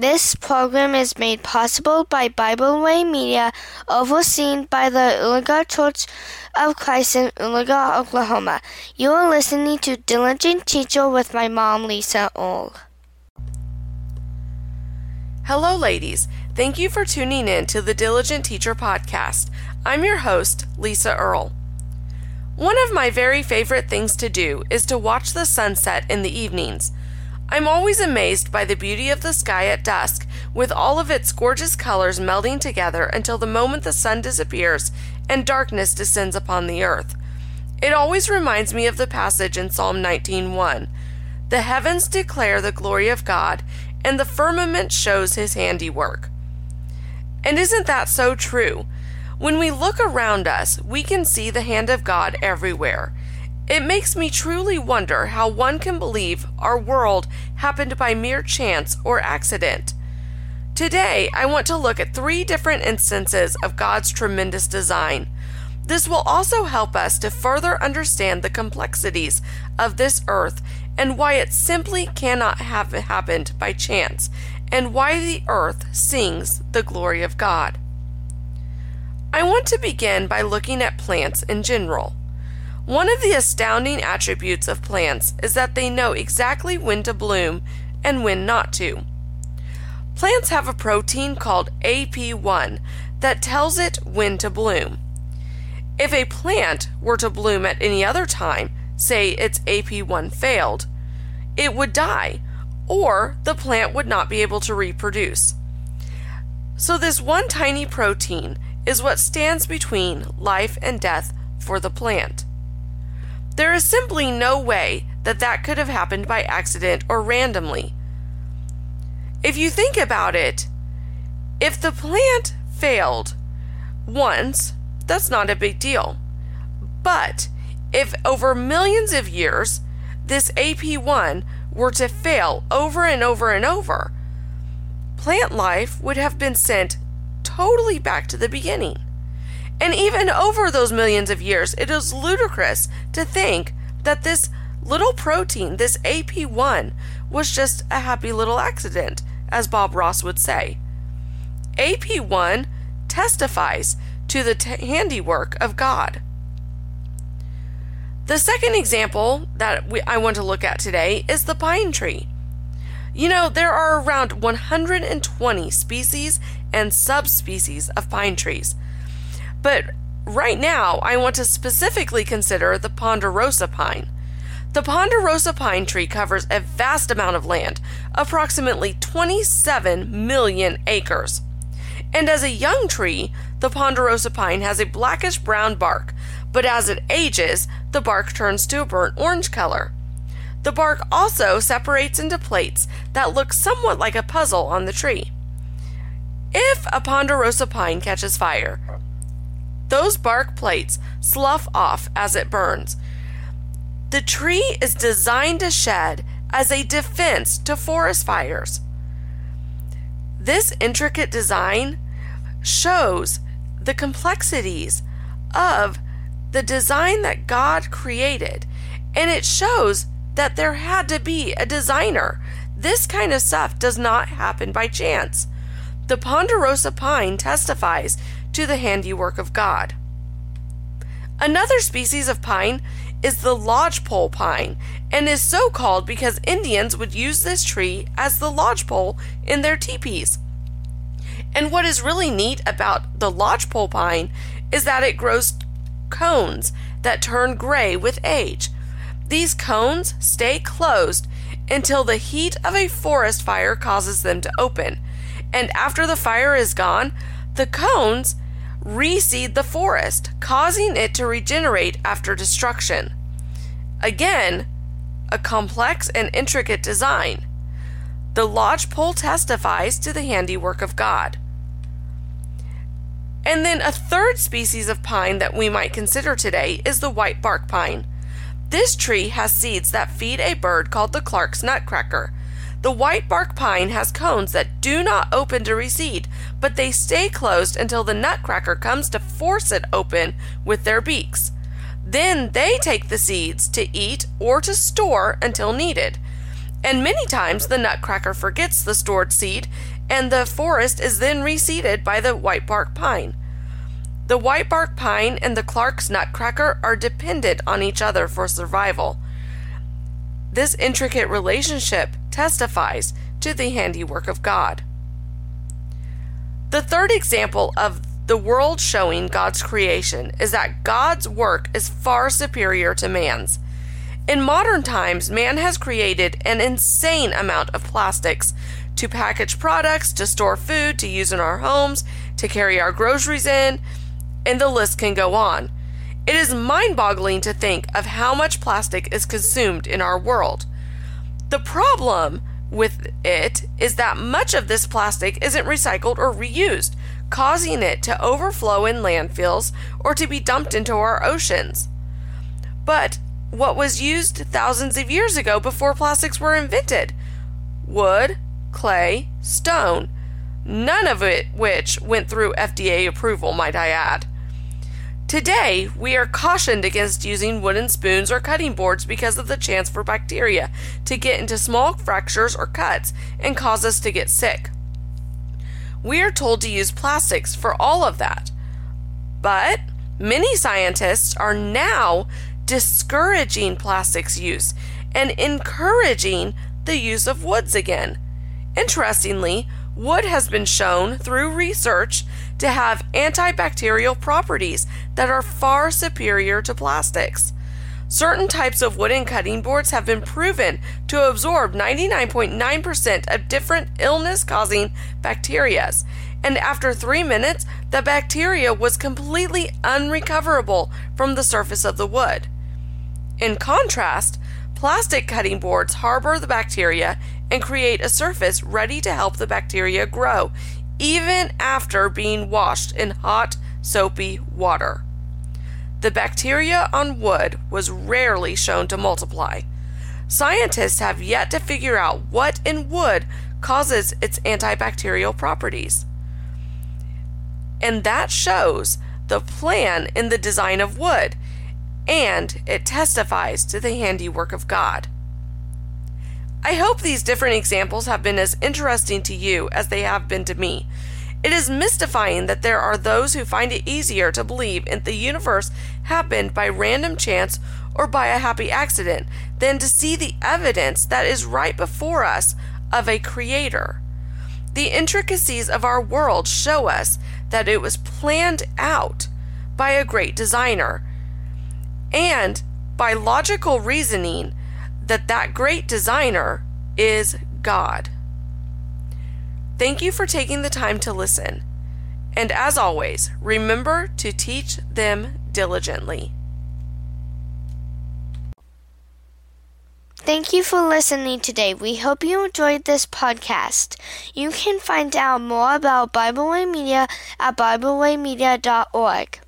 This program is made possible by Bible Way Media, overseen by the Oologah Church of Christ in Oologah, Oklahoma. You are listening to Diligent Teacher with my mom, Lisa Earl. Hello, ladies. Thank you for tuning in to the Diligent Teacher podcast. I'm your host, Lisa Earl. One of my very favorite things to do is to watch the sunset in the evenings. I'm always amazed by the beauty of the sky at dusk, with all of its gorgeous colors melding together until the moment the sun disappears and darkness descends upon the earth. It always reminds me of the passage in Psalm 19:1. The heavens declare the glory of God, and the firmament shows his handiwork. And isn't that so true? When we look around us, we can see the hand of God everywhere. It makes me truly wonder how one can believe our world happened by mere chance or accident. Today, I want to look at three different instances of God's tremendous design. This will also help us to further understand the complexities of this earth and why it simply cannot have happened by chance, and why the earth sings the glory of God. I want to begin by looking at plants in general. One of the astounding attributes of plants is that they know exactly when to bloom and when not to. Plants have a protein called AP1 that tells it when to bloom. If a plant were to bloom at any other time, say its AP1 failed, it would die, or the plant would not be able to reproduce. So, this one tiny protein is what stands between life and death for the plant. There is simply no way that that could have happened by accident or randomly. If you think about it, if the plant failed once, that's not a big deal. But if over millions of years this AP1 were to fail over and over and over, plant life would have been sent totally back to the beginning. And even over those millions of years, it is ludicrous to think that this little protein, this AP1, was just a happy little accident, as Bob Ross would say. AP1 testifies to the t- handiwork of God. The second example that we, I want to look at today is the pine tree. You know, there are around 120 species and subspecies of pine trees. But right now, I want to specifically consider the ponderosa pine. The ponderosa pine tree covers a vast amount of land, approximately 27 million acres. And as a young tree, the ponderosa pine has a blackish brown bark, but as it ages, the bark turns to a burnt orange color. The bark also separates into plates that look somewhat like a puzzle on the tree. If a ponderosa pine catches fire, those bark plates slough off as it burns. The tree is designed to shed as a defense to forest fires. This intricate design shows the complexities of the design that God created, and it shows that there had to be a designer. This kind of stuff does not happen by chance. The ponderosa pine testifies to the handiwork of God. Another species of pine is the lodgepole pine and is so called because Indians would use this tree as the lodgepole in their teepees. And what is really neat about the lodgepole pine is that it grows cones that turn gray with age. These cones stay closed until the heat of a forest fire causes them to open. And after the fire is gone, the cones reseed the forest, causing it to regenerate after destruction. Again, a complex and intricate design. The lodgepole testifies to the handiwork of God. And then a third species of pine that we might consider today is the white bark pine. This tree has seeds that feed a bird called the Clark's nutcracker. The white bark pine has cones that do not open to reseed, but they stay closed until the nutcracker comes to force it open with their beaks. Then they take the seeds to eat or to store until needed. And many times the nutcracker forgets the stored seed, and the forest is then reseeded by the white bark pine. The white bark pine and the Clark's nutcracker are dependent on each other for survival. This intricate relationship testifies to the handiwork of God. The third example of the world showing God's creation is that God's work is far superior to man's. In modern times, man has created an insane amount of plastics to package products, to store food, to use in our homes, to carry our groceries in, and the list can go on. It is mind boggling to think of how much plastic is consumed in our world. The problem with it is that much of this plastic isn't recycled or reused, causing it to overflow in landfills or to be dumped into our oceans. But what was used thousands of years ago before plastics were invented? Wood, clay, stone, none of it which went through FDA approval, might I add. Today, we are cautioned against using wooden spoons or cutting boards because of the chance for bacteria to get into small fractures or cuts and cause us to get sick. We are told to use plastics for all of that. But many scientists are now discouraging plastics use and encouraging the use of woods again. Interestingly, wood has been shown through research to have antibacterial properties that are far superior to plastics. Certain types of wooden cutting boards have been proven to absorb 99.9% of different illness causing bacteria, and after three minutes, the bacteria was completely unrecoverable from the surface of the wood. In contrast, plastic cutting boards harbor the bacteria and create a surface ready to help the bacteria grow, even after being washed in hot, soapy water. The bacteria on wood was rarely shown to multiply. Scientists have yet to figure out what in wood causes its antibacterial properties. And that shows the plan in the design of wood, and it testifies to the handiwork of God. I hope these different examples have been as interesting to you as they have been to me. It is mystifying that there are those who find it easier to believe in the universe happened by random chance or by a happy accident than to see the evidence that is right before us of a creator. The intricacies of our world show us that it was planned out by a great designer. And by logical reasoning, that that great designer is God. Thank you for taking the time to listen. And as always, remember to teach them diligently. Thank you for listening today. We hope you enjoyed this podcast. You can find out more about Bible Way Media at BibleWayMedia.org.